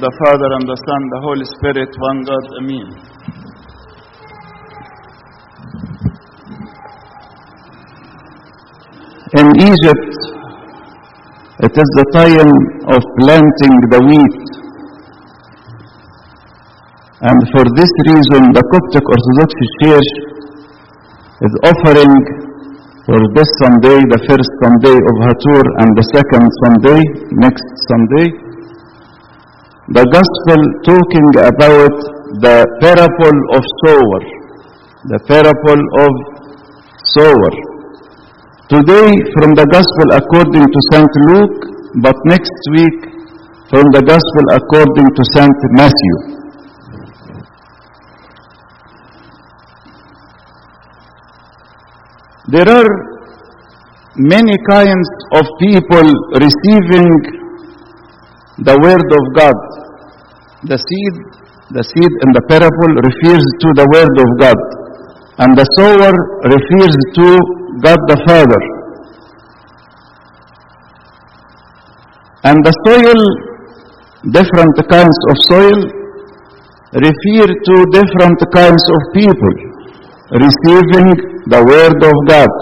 the Father and the Son, the Holy Spirit, one God, Amen. In Egypt, it is the time of planting the wheat. And for this reason, the Coptic Orthodox Church is offering for this Sunday, the first Sunday of Hatur, and the second Sunday, next Sunday, the Gospel talking about the parable of sower. The parable of sower. Today from the Gospel according to St. Luke, but next week from the Gospel according to St. Matthew. There are many kinds of people receiving the word of God. The seed, the seed in the parable refers to the word of God, and the sower refers to God the Father. And the soil, different kinds of soil, refer to different kinds of people receiving the word of God.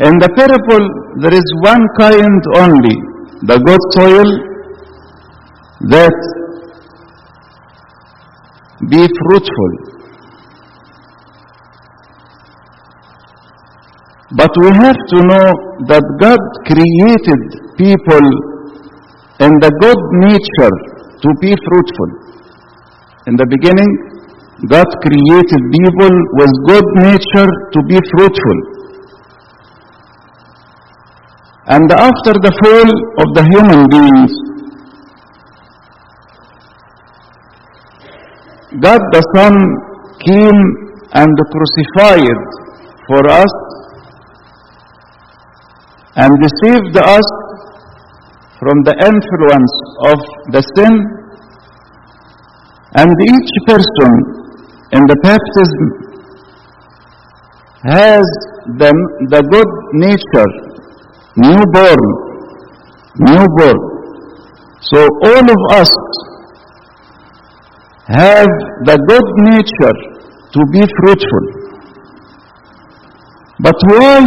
In the parable, there is one kind only, the good soil that be fruitful. But we have to know that God created people in the good nature to be fruitful. In the beginning, God created people with good nature to be fruitful. And after the fall of the human beings, God the Son came and crucified for us and saved us from the influence of the sin. And each person in the baptism has the, the good nature newborn newborn. So all of us have the good nature to be fruitful. But why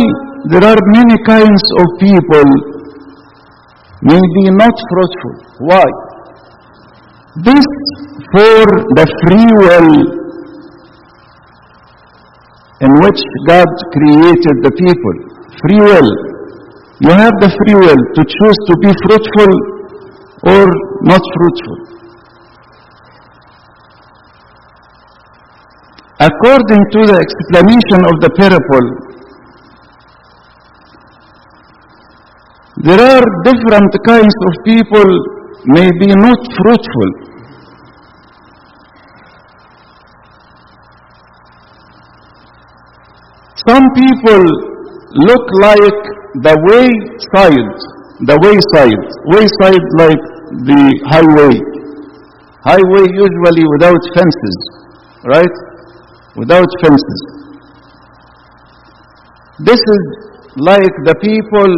there are many kinds of people may be not fruitful. Why? This for the free will in which God created the people. Free will you have the free will to choose to be fruitful or not fruitful. According to the explanation of the parable, there are different kinds of people may be not fruitful. Some people look like the wayside, the wayside, wayside like the highway. Highway usually without fences, right? Without fences. This is like the people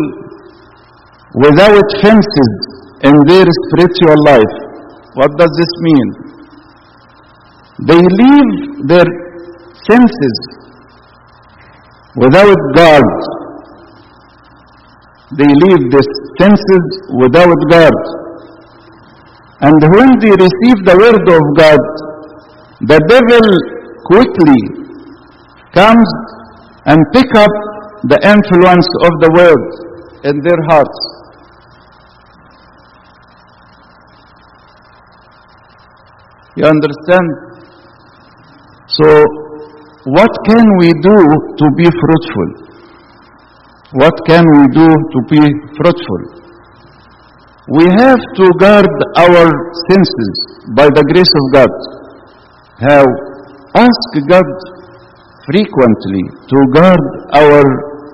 without fences in their spiritual life. What does this mean? They leave their senses without God they leave the senses without God. And when they receive the word of God, the devil quickly comes and pick up the influence of the word in their hearts. You understand? So, what can we do to be fruitful? What can we do to be fruitful? We have to guard our senses by the grace of God. How? Ask God frequently to guard our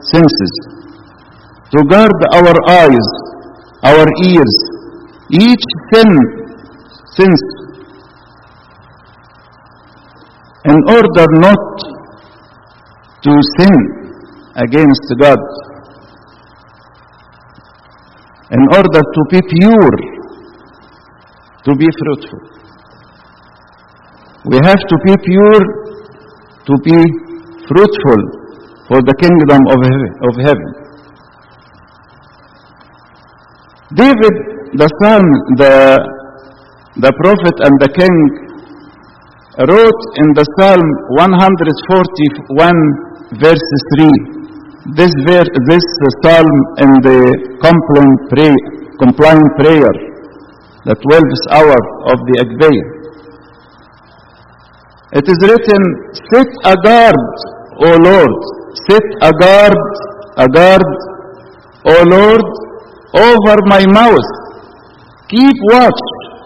senses, to guard our eyes, our ears, each sin, sense, in order not to sin against God. In order to be pure, to be fruitful. We have to be pure to be fruitful for the kingdom of heaven. Of heaven. David, the son, the, the prophet and the king, wrote in the Psalm 141 verse 3. This, this psalm in the compline pray, compline prayer, the 12th hour of the Agpeya. It is written, Set a guard, O Lord, set a guard, a guard, O Lord, over my mouth. Keep watch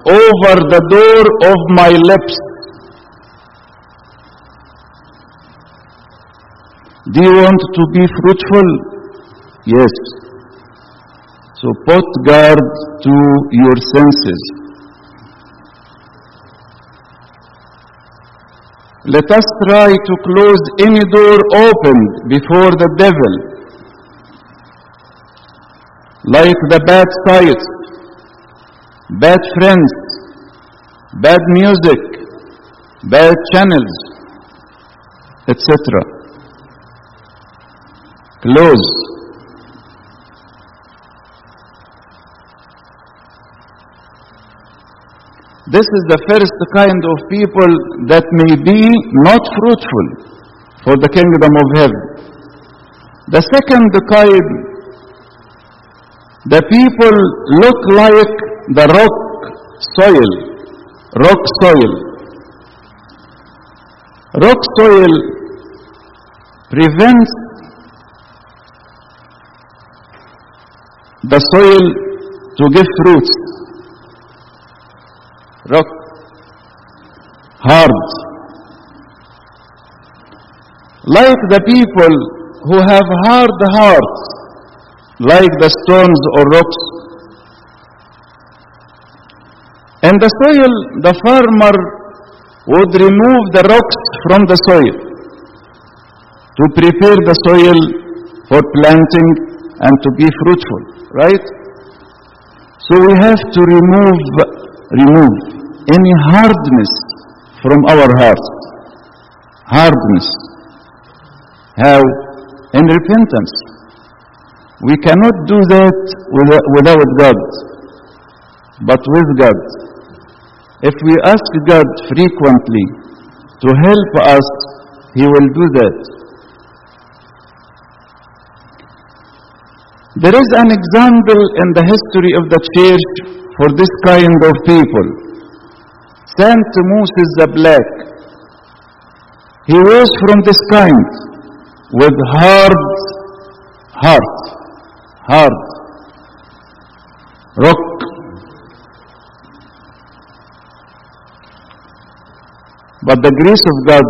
over the door of my lips. Do you want to be fruitful? Yes. So put guard to your senses. Let us try to close any door opened before the devil, like the bad sights, bad friends, bad music, bad channels, etc. Close. This is the first kind of people that may be not fruitful for the kingdom of heaven. The second kind, the people look like the rock soil, rock soil. Rock soil prevents the soil to give fruits. Rock. Hard. Like the people who have hard hearts, like the stones or rocks. And the soil, the farmer would remove the rocks from the soil to prepare the soil for planting and to be fruitful, right? So we have to remove, remove any hardness from our hearts. Hardness. How? In repentance. We cannot do that without, without God, but with God. If we ask God frequently to help us, He will do that. There is an example in the history of the church for this kind of people. Saint Moses the Black. He was from this kind with hard heart, hard rock. But the grace of God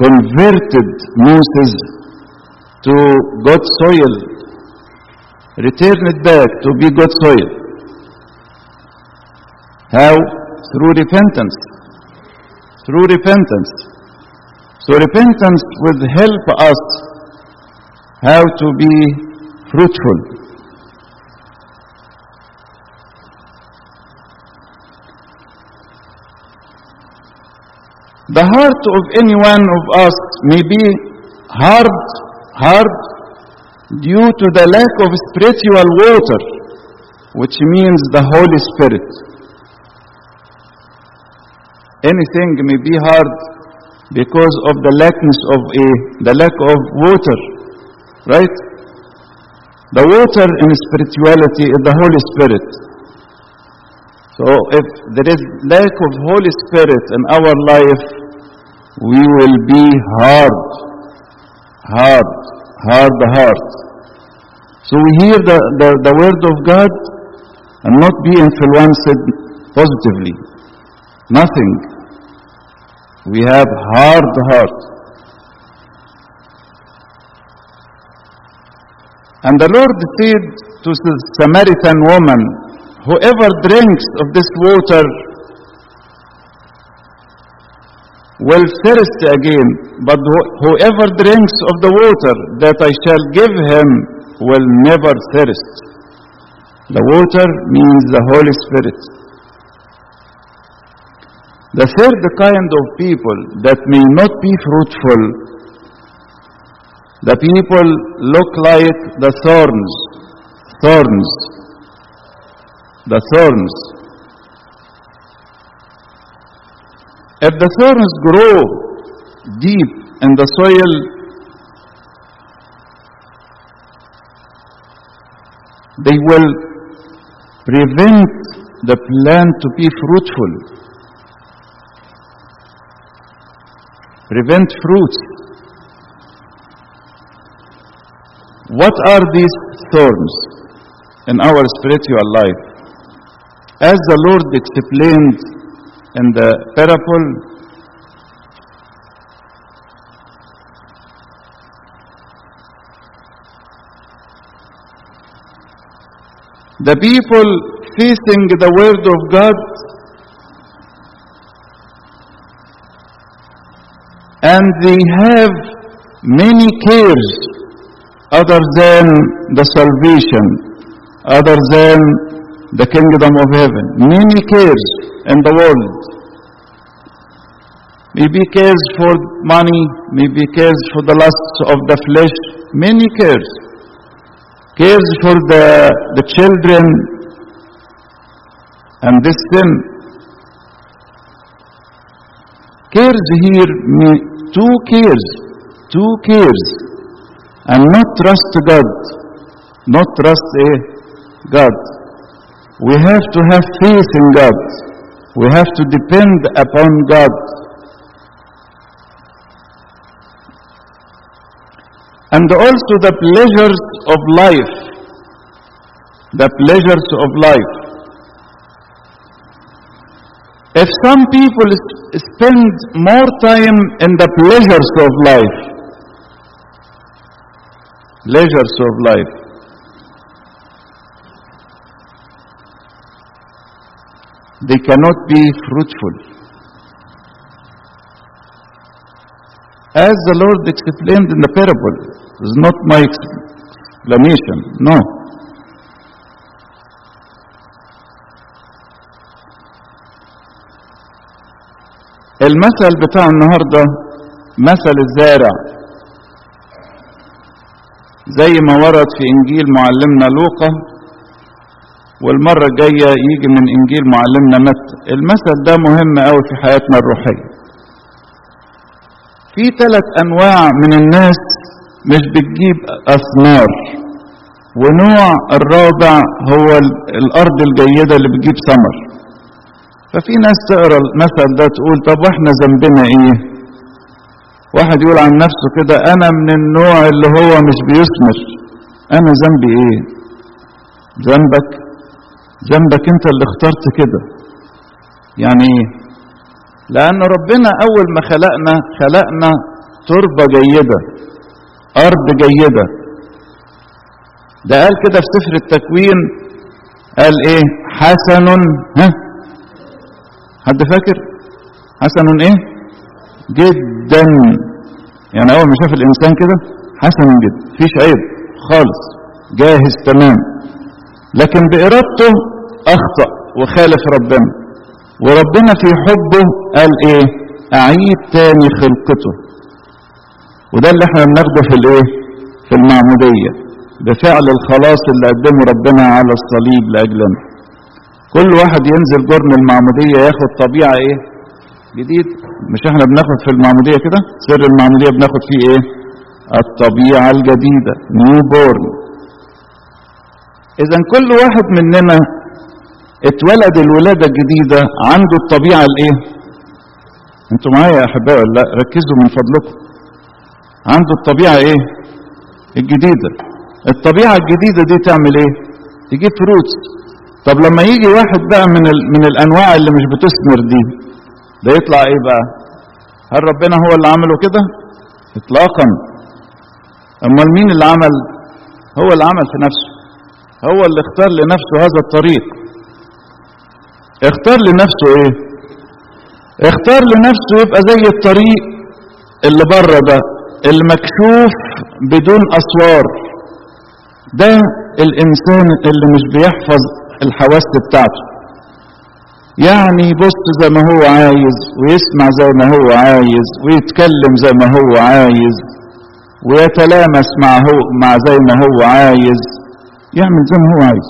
converted Moses to God's soil return it back to be good soil. How? Through repentance. Through repentance. So repentance will help us how to be fruitful. The heart of any one of us may be hard, hard, due to the lack of spiritual water, which means the Holy Spirit. Anything may be hard because of the lackness of a the lack of water, right? The water in spirituality is the Holy Spirit. So if there is lack of Holy Spirit in our life, we will be hard, hard, hard heart. So we hear the, the, the word of God and not be influenced positively. Nothing. We have hard heart. And the Lord said to the Samaritan woman, Whoever drinks of this water will thirst again, but whoever drinks of the water that I shall give him will never thirst. The water means the Holy Spirit. The third kind of people that may not be fruitful, the people look like the thorns, thorns, the thorns. If the thorns grow deep in the soil, they will prevent the plant to be fruitful, prevent fruits. What are these thorns in our spiritual life? As the Lord explained in the parable, the people facing the word of God and they have many cares other than the salvation, other than the kingdom of heaven. Many cares in the world. Maybe cares for money, maybe cares for the lusts of the flesh, many cares. Cares for the, the children and this sin. Cares here, two cares, two cares, and not trust God, not trust eh, God. We have to have faith in God. We have to depend upon God. And also the pleasures of life. The pleasures of life. If some people spend more time in the pleasures of life, pleasures of life, they cannot be fruitful. As the Lord explained in the parable, is not my explanation, no. المثل بتاع النهارده مثل الزارع زي ما ورد في انجيل معلمنا لوقا والمرة الجاية يجي من إنجيل معلمنا متى. المثل ده مهم قوي في حياتنا الروحية. في ثلاث أنواع من الناس مش بتجيب أثمار. ونوع الرابع هو ال- الأرض الجيدة اللي بتجيب ثمر. ففي ناس تقرأ المثل ده تقول طب وإحنا ذنبنا إيه؟ واحد يقول عن نفسه كده أنا من النوع اللي هو مش بيثمر. أنا ذنبي إيه؟ ذنبك ذنبك انت اللي اخترت كده. يعني لأن ربنا أول ما خلقنا خلقنا تربة جيدة أرض جيدة. ده قال كده في سفر التكوين قال إيه؟ حسن ها؟ حد فاكر؟ حسن إيه؟ جدا. يعني أول ما شاف الإنسان كده حسن جدا مفيش عيب خالص جاهز تمام. لكن بإرادته أخطأ وخالف ربنا. وربنا في حبه قال إيه؟ أعيد تاني خلقته. وده اللي إحنا بناخده في الإيه؟ في المعموديه بفعل الخلاص اللي قدمه ربنا على الصليب لأجلنا. كل واحد ينزل جرن المعمودية ياخد طبيعة إيه؟ جديد. مش إحنا بناخد في المعمودية كده؟ سر المعمودية بناخد فيه إيه؟ الطبيعة الجديدة new born اذا كل واحد مننا اتولد الولادة الجديدة عنده الطبيعة الإيه؟ أنتوا معايا يا احبائي ولا لأ؟ ركزوا من فضلكم. عنده الطبيعة إيه؟ الجديدة. الطبيعة الجديدة دي تعمل إيه؟ تجيب فروتس طب لما يجي واحد بقى من ال... من الأنواع اللي مش بتثمر دي ده يطلع إيه بقى؟ هل ربنا هو اللي عمله كده؟ اطلاقا. أمال مين اللي عمل؟ هو اللي عمل في نفسه. هو اللي اختار لنفسه هذا الطريق. اختار لنفسه إيه؟ اختار لنفسه يبقى زي الطريق اللي بره ده المكشوف بدون أسوار. ده الإنسان اللي مش بيحفظ الحواس بتاعته. يعني يبص زي ما هو عايز ويسمع زي ما هو عايز ويتكلم زي ما هو عايز ويتلامس مع هو مع زي ما هو عايز. يعمل زي ما هو عايز.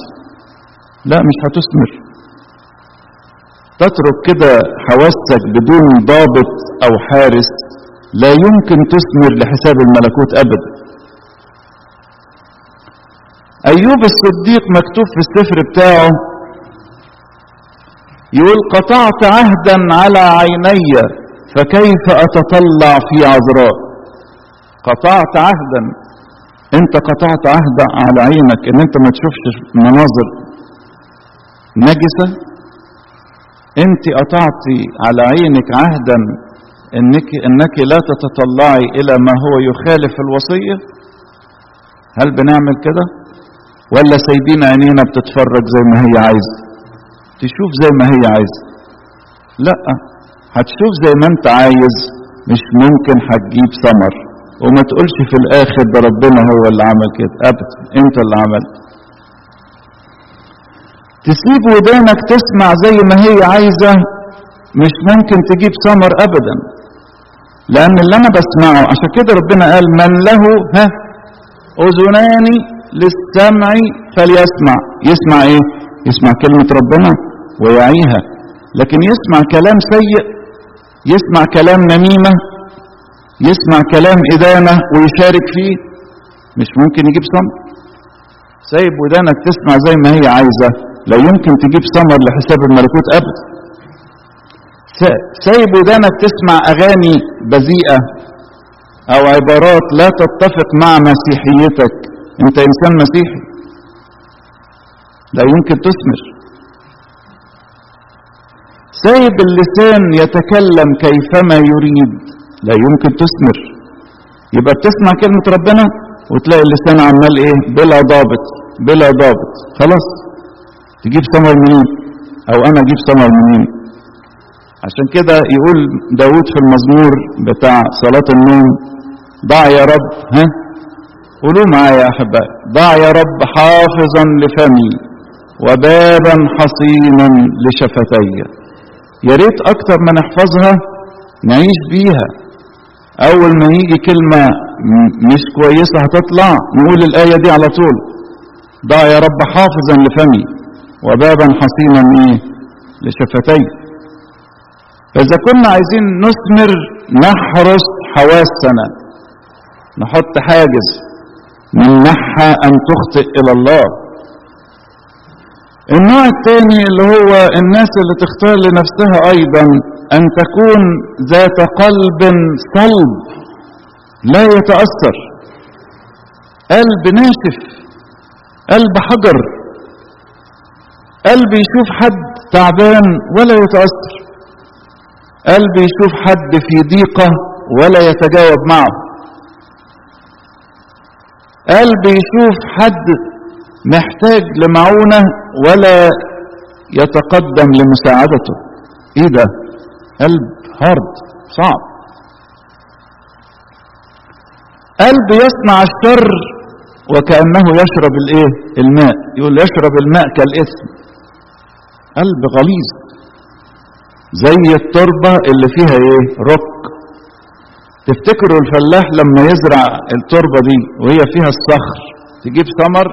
لا مش هتثمر. تترك كده حواسك بدون ضابط أو حارس لا يمكن تثمر لحساب الملكوت ابدا. أيوب الصديق مكتوب في السفر بتاعه يقول قطعت عهدا على عيني فكيف أتطلع في عذراء؟ قطعت عهدا. أنت قطعت عهد على عينك إن أنت ما تشوفش مناظر نجسة؟ انت قطعت على عينك عهدا انك, إنك لا تتطلعي إلى ما هو يخالف الوصية؟ هل بنعمل كده؟ ولا سايبين عينينا بتتفرج زي ما هي عايزة؟ تشوف زي ما هي عايزة؟ لأ هتشوف زي ما أنت عايز مش ممكن هتجيب ثمر. وما تقولش في الآخر ده ربنا هو اللي عمل كده. ابدا أنت اللي عملت. تسيب ودانك تسمع زي ما هي عايزة مش ممكن تجيب ثمر ابدا. لأن اللي أنا بسمعه عشان كده ربنا قال من له ها أذنان للسمع فليسمع. يسمع إيه؟ يسمع كلمة ربنا ويعيها. لكن يسمع كلام سيء يسمع كلام نميمة يسمع كلام إدانة ويشارك فيه مش ممكن يجيب ثمر سايب ودانك تسمع زي ما هي عايزة. لا يمكن تجيب ثمر لحساب الملكوت أبدا سايب ودانك تسمع أغاني بذيئة أو عبارات لا تتفق مع مسيحيتك. أنت إنسان مسيحي. لا يمكن تثمر سايب اللسان يتكلم كيفما يريد. لا يمكن تثمر يبقى بتسمع كلمة ربنا وتلاقي اللسان عمال إيه؟ بلا ضابط بلا ضابط. خلاص. تجيب ثمر منين أو أنا أجيب ثمر منين عشان كده يقول داود في المزمور بتاع صلاة النوم ضع يا رب ها؟ قولوا معايا يا احبائي ضع يا رب حافظا لفمي وبابا حصينا لشفتي. يا ريت أكتر ما نحفظها نعيش بيها. أول ما يجي كلمة مش كويسة هتطلع نقول الآية دي على طول. ضع يا رب حافظا لفمي وبابا حصينا إيه فإذا كنا عايزين نثمر نحرس حواسنا نحط حاجز نمنعها أن تخطئ إلى الله. النوع الثاني اللي هو الناس اللي تختار لنفسها أيضا أن تكون ذات قلب صلب لا يتأثر. قلب ناشف قلب حجر. قلب يشوف حد تعبان ولا يتأثر. قلب يشوف حد في ضيقة ولا يتجاوب معه. قلب يشوف حد محتاج لمعونة ولا يتقدم لمساعدته. إيه ده؟ قلب هارد صعب. قلب يصنع الشر وكأنه يشرب الإيه؟ الماء. يقول يشرب الماء كالاسم قلب غليظ. زي التربة اللي فيها إيه؟ رك تفتكروا الفلاح لما يزرع التربة دي وهي فيها الصخر تجيب ثمر؟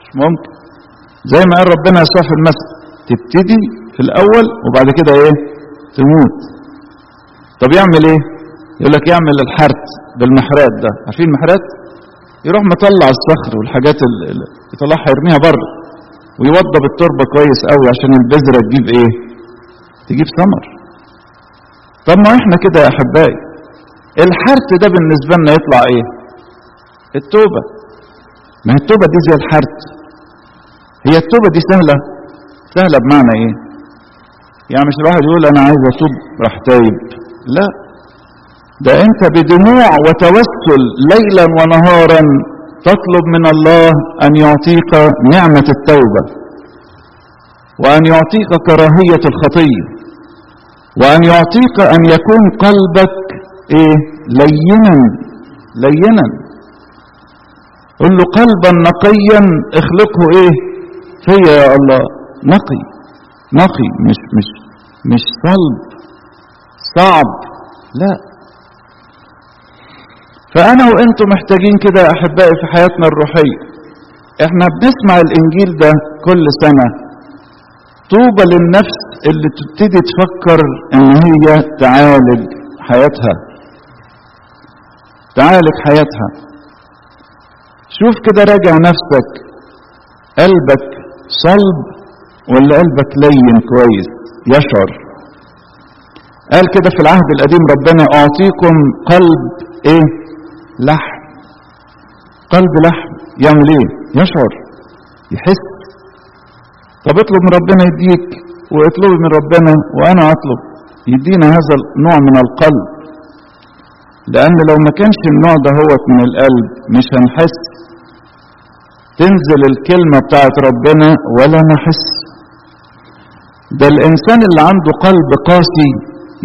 مش ممكن. زي ما قال ربنا يسوع في المثل تبتدي في الأول وبعد كده إيه؟ تموت. طب يعمل إيه؟ يقول لك يعمل الحرت بالمحرات ده. عارفين المحرات يروح مطلع الصخر والحاجات اللي يطلعها يرميها بره. ويوضب التربة كويس قوي عشان البذرة تجيب إيه؟ تجيب ثمر. طب ما إحنا كده يا أحبائي الحرت ده بالنسبة لنا يطلع إيه؟ التوبة. ما هي التوبة دي زي الحرت هي التوبة دي سهلة. سهلة بمعنى إيه؟ يعني مش الواحد يقول أنا عايز اتوب راح تايب. لا. ده أنت بدموع وتوسل ليلا ونهارا تطلب من الله أن يعطيك نعمة التوبة وأن يعطيك كراهية الخطية وأن يعطيك أن يكون قلبك إيه؟ لينا لينا. قل له قلبا نقيا اخلقه إيه؟ فيا يا الله. نقي نقي. مش مش مش صلب. صعب. لا. فأنا وأنتم محتاجين كده يا أحبائي في حياتنا الروحية. إحنا بنسمع الإنجيل ده كل سنة. طوبى للنفس اللي تبتدي تفكر إن هي تعالج حياتها. تعالج حياتها. شوف كده راجع نفسك. قلبك صلب ولا قلبك لين كويس؟ يشعر. قال كده في العهد القديم ربنا أعطيكم قلب إيه؟ لحم. قلب لحم يعمل إيه يشعر يحس. طب اطلب من ربنا يديك واطلب من ربنا وأنا أطلب. يدينا هذا النوع من القلب. لأن لو ما كانش النوع ده هو من القلب مش هنحس. تنزل الكلمة بتاعت ربنا ولا نحس. ده الإنسان اللي عنده قلب قاسي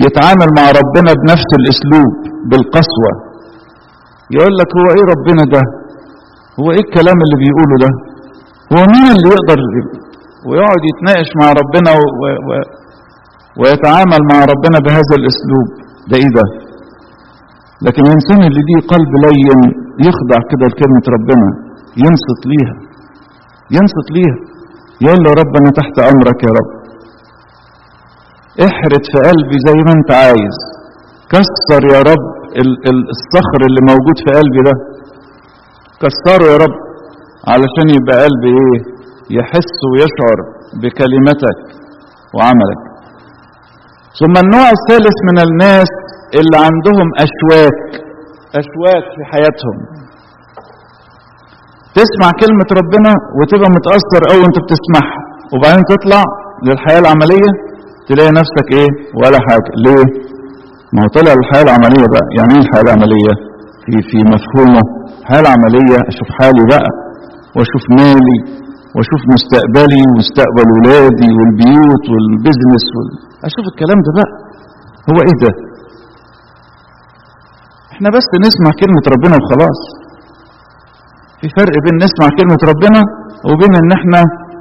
يتعامل مع ربنا بنفس الأسلوب بالقسوة. يقول لك هو إيه ربنا ده؟ هو إيه الكلام اللي بيقوله ده؟ هو مين اللي يقدر ويقعد يتناقش مع ربنا و... و... ويتعامل مع ربنا بهذا الأسلوب؟ ده إيه ده؟ لكن الإنسان اللي ليه قلب لين يخضع كده لكلمة ربنا ينصت ليها ينصت ليها. يقول له رب أنا تحت أمرك يا رب. احرد في قلبي زي ما أنت عايز. كسر يا رب الصخر اللي موجود في قلبي ده. كسره يا رب علشان يبقى قلبي إيه؟ يحس ويشعر بكلمتك وعملك. ثم النوع الثالث من الناس اللي عندهم أشواك أشواك في حياتهم. تسمع كلمة ربنا وتبقى متأثر أول أنت بتسمعها وبعدين تطلع للحياة العملية تلاقي نفسك إيه؟ ولا حاجة. ليه؟ ما هو طلع الحياة العملية بقى. يعني إيه الحياة العملية؟ في في مفهومه. الحياة العملية أشوف حالي بقى وأشوف مالي وأشوف مستقبلي ومستقبل ولادي والبيوت والبزنس وال... أشوف الكلام ده بقى. هو إيه ده؟ إحنا بس نسمع كلمة ربنا وخلاص. في فرق بين نسمع كلمة ربنا وبين إن إحنا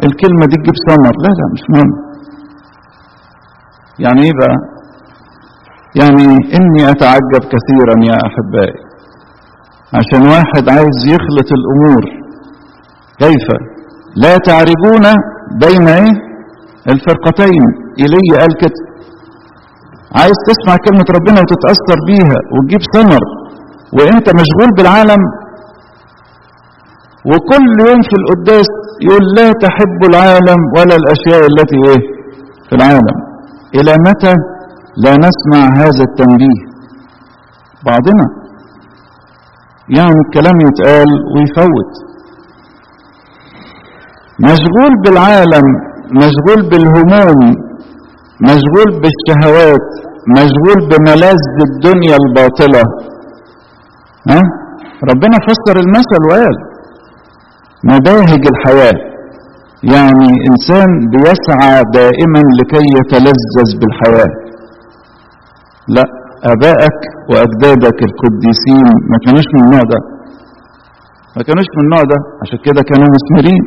الكلمة دي تجيب ثمر لا لا مش مهم. يعني إيه بقى؟ يعني إني أتعجب كثيرا يا أحبائي. عشان واحد عايز يخلط الأمور. كيف؟ لا تعرفون بين إيه؟ الفرقتين. ايليا قال كده عايز تسمع كلمة ربنا وتتأثر بيها وتجيب ثمر. وإنت مشغول بالعالم. وكل يوم في القداس يقول لا تحب العالم ولا الأشياء التي إيه؟ في العالم. إلى متى؟ لا نسمع هذا التنبيه. بعضنا يعني الكلام يتقال ويفوت. مشغول بالعالم مشغول بالهموم مشغول بالشهوات مشغول بملاذ الدنيا الباطلة. ها؟ ربنا فسر المثل وقال مباهج الحياة. يعني إنسان بيسعى دائما لكي يتلذذ بالحياة. لا أبائك وأجدادك القديسين. ما كانوش من النوع ده. ما كانوش من النوع ده. عشان كده كانوا مثمرين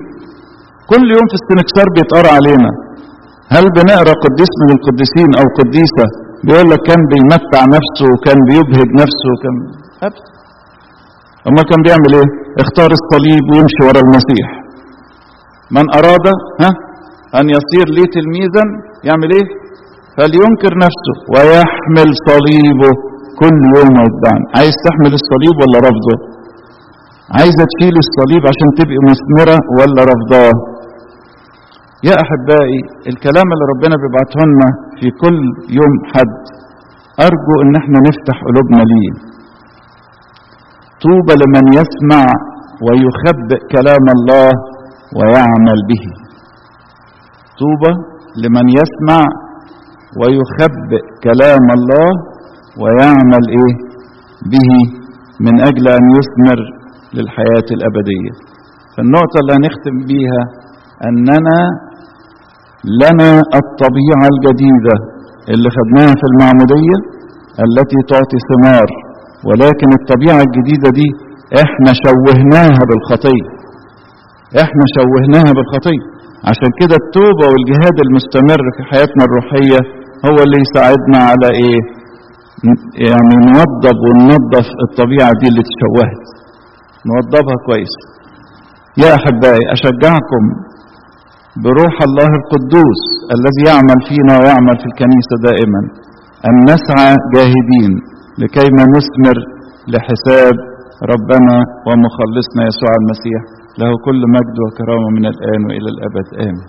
كل يوم في السنكسار بيتقرأ علينا. هل بنقرأ قديس من القديسين أو قديسة؟ بيقول لك كان بيمتع نفسه وكان بيبهج نفسه وكان ابدا امال كان بيعمل إيه؟ اختار الصليب ويمشي ورا المسيح. من أراد ها أن يصير لي تلميذا يعمل إيه؟ فلينكر نفسه ويحمل صليبه كل يوم ويتبعني عايز تحمل الصليب ولا رفضه؟ عايزه تشيل الصليب عشان تبقي مثمره ولا رفضاه؟ يا أحبائي الكلام اللي ربنا بيبعته لنا في كل يوم حد. أرجو إن إحنا نفتح قلوبنا ليه. طوبى لمن يسمع ويخبئ كلام الله ويعمل به. طوبى لمن يسمع ويخبئ كلام الله ويعمل إيه؟ به من أجل أن يثمر للحياة الأبدية. فالنقطة اللي هنختم بيها أننا لنا الطبيعة الجديدة اللي خدناها في المعمودية التي تعطي ثمار ولكن الطبيعة الجديدة دي إحنا شوهناها بالخطية إحنا شوهناها بالخطية عشان كده التوبة والجهاد المستمر في حياتنا الروحية هو اللي يساعدنا على إيه؟ يعني نوضب وننظف الطبيعة دي اللي تشوهت نوضبها كويس. يا أحبائي أشجعكم بروح الله القدوس الذي يعمل فينا ويعمل في الكنيسة دائما أن نسعى جاهدين لكيما نثمر لحساب ربنا ومخلصنا يسوع المسيح. له كل مجد وكرامة من الآن وإلى الأبد. آمين.